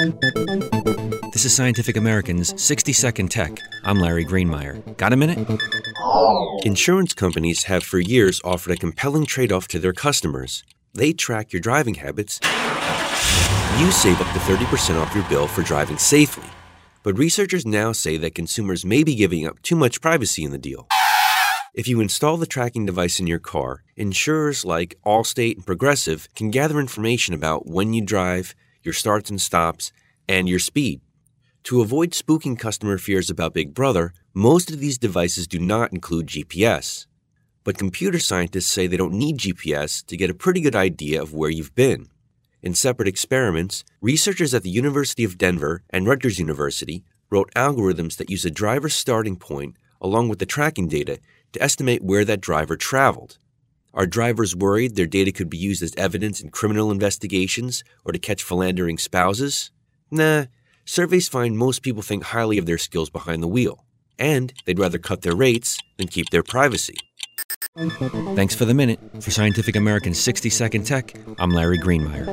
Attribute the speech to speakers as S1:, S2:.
S1: This is Scientific American's 60 Second Tech. I'm Larry Greenemeier. Got a minute?
S2: Insurance companies have for years offered a compelling trade off to their customers. They track your driving habits. You save up to 30% off your bill for driving safely. But researchers now say that consumers may be giving up too much privacy in the deal. If you install the tracking device in your car, insurers like Allstate and Progressive can gather information about when you drive, your starts and stops, and your speed. To avoid spooking customer fears about Big Brother, most of these devices do not include GPS. But computer scientists say they don't need GPS to get a pretty good idea of where you've been. In separate experiments, researchers at the University of Denver and Rutgers University wrote algorithms that use a driver's starting point along with the tracking data to estimate where that driver traveled. Are drivers worried their data could be used as evidence in criminal investigations or to catch philandering spouses? Nah, surveys find most people think highly of their skills behind the wheel, and they'd rather cut their rates than keep their privacy.
S1: Thanks for the minute. For Scientific American's 60 Second Tech, I'm Larry Greenemeier.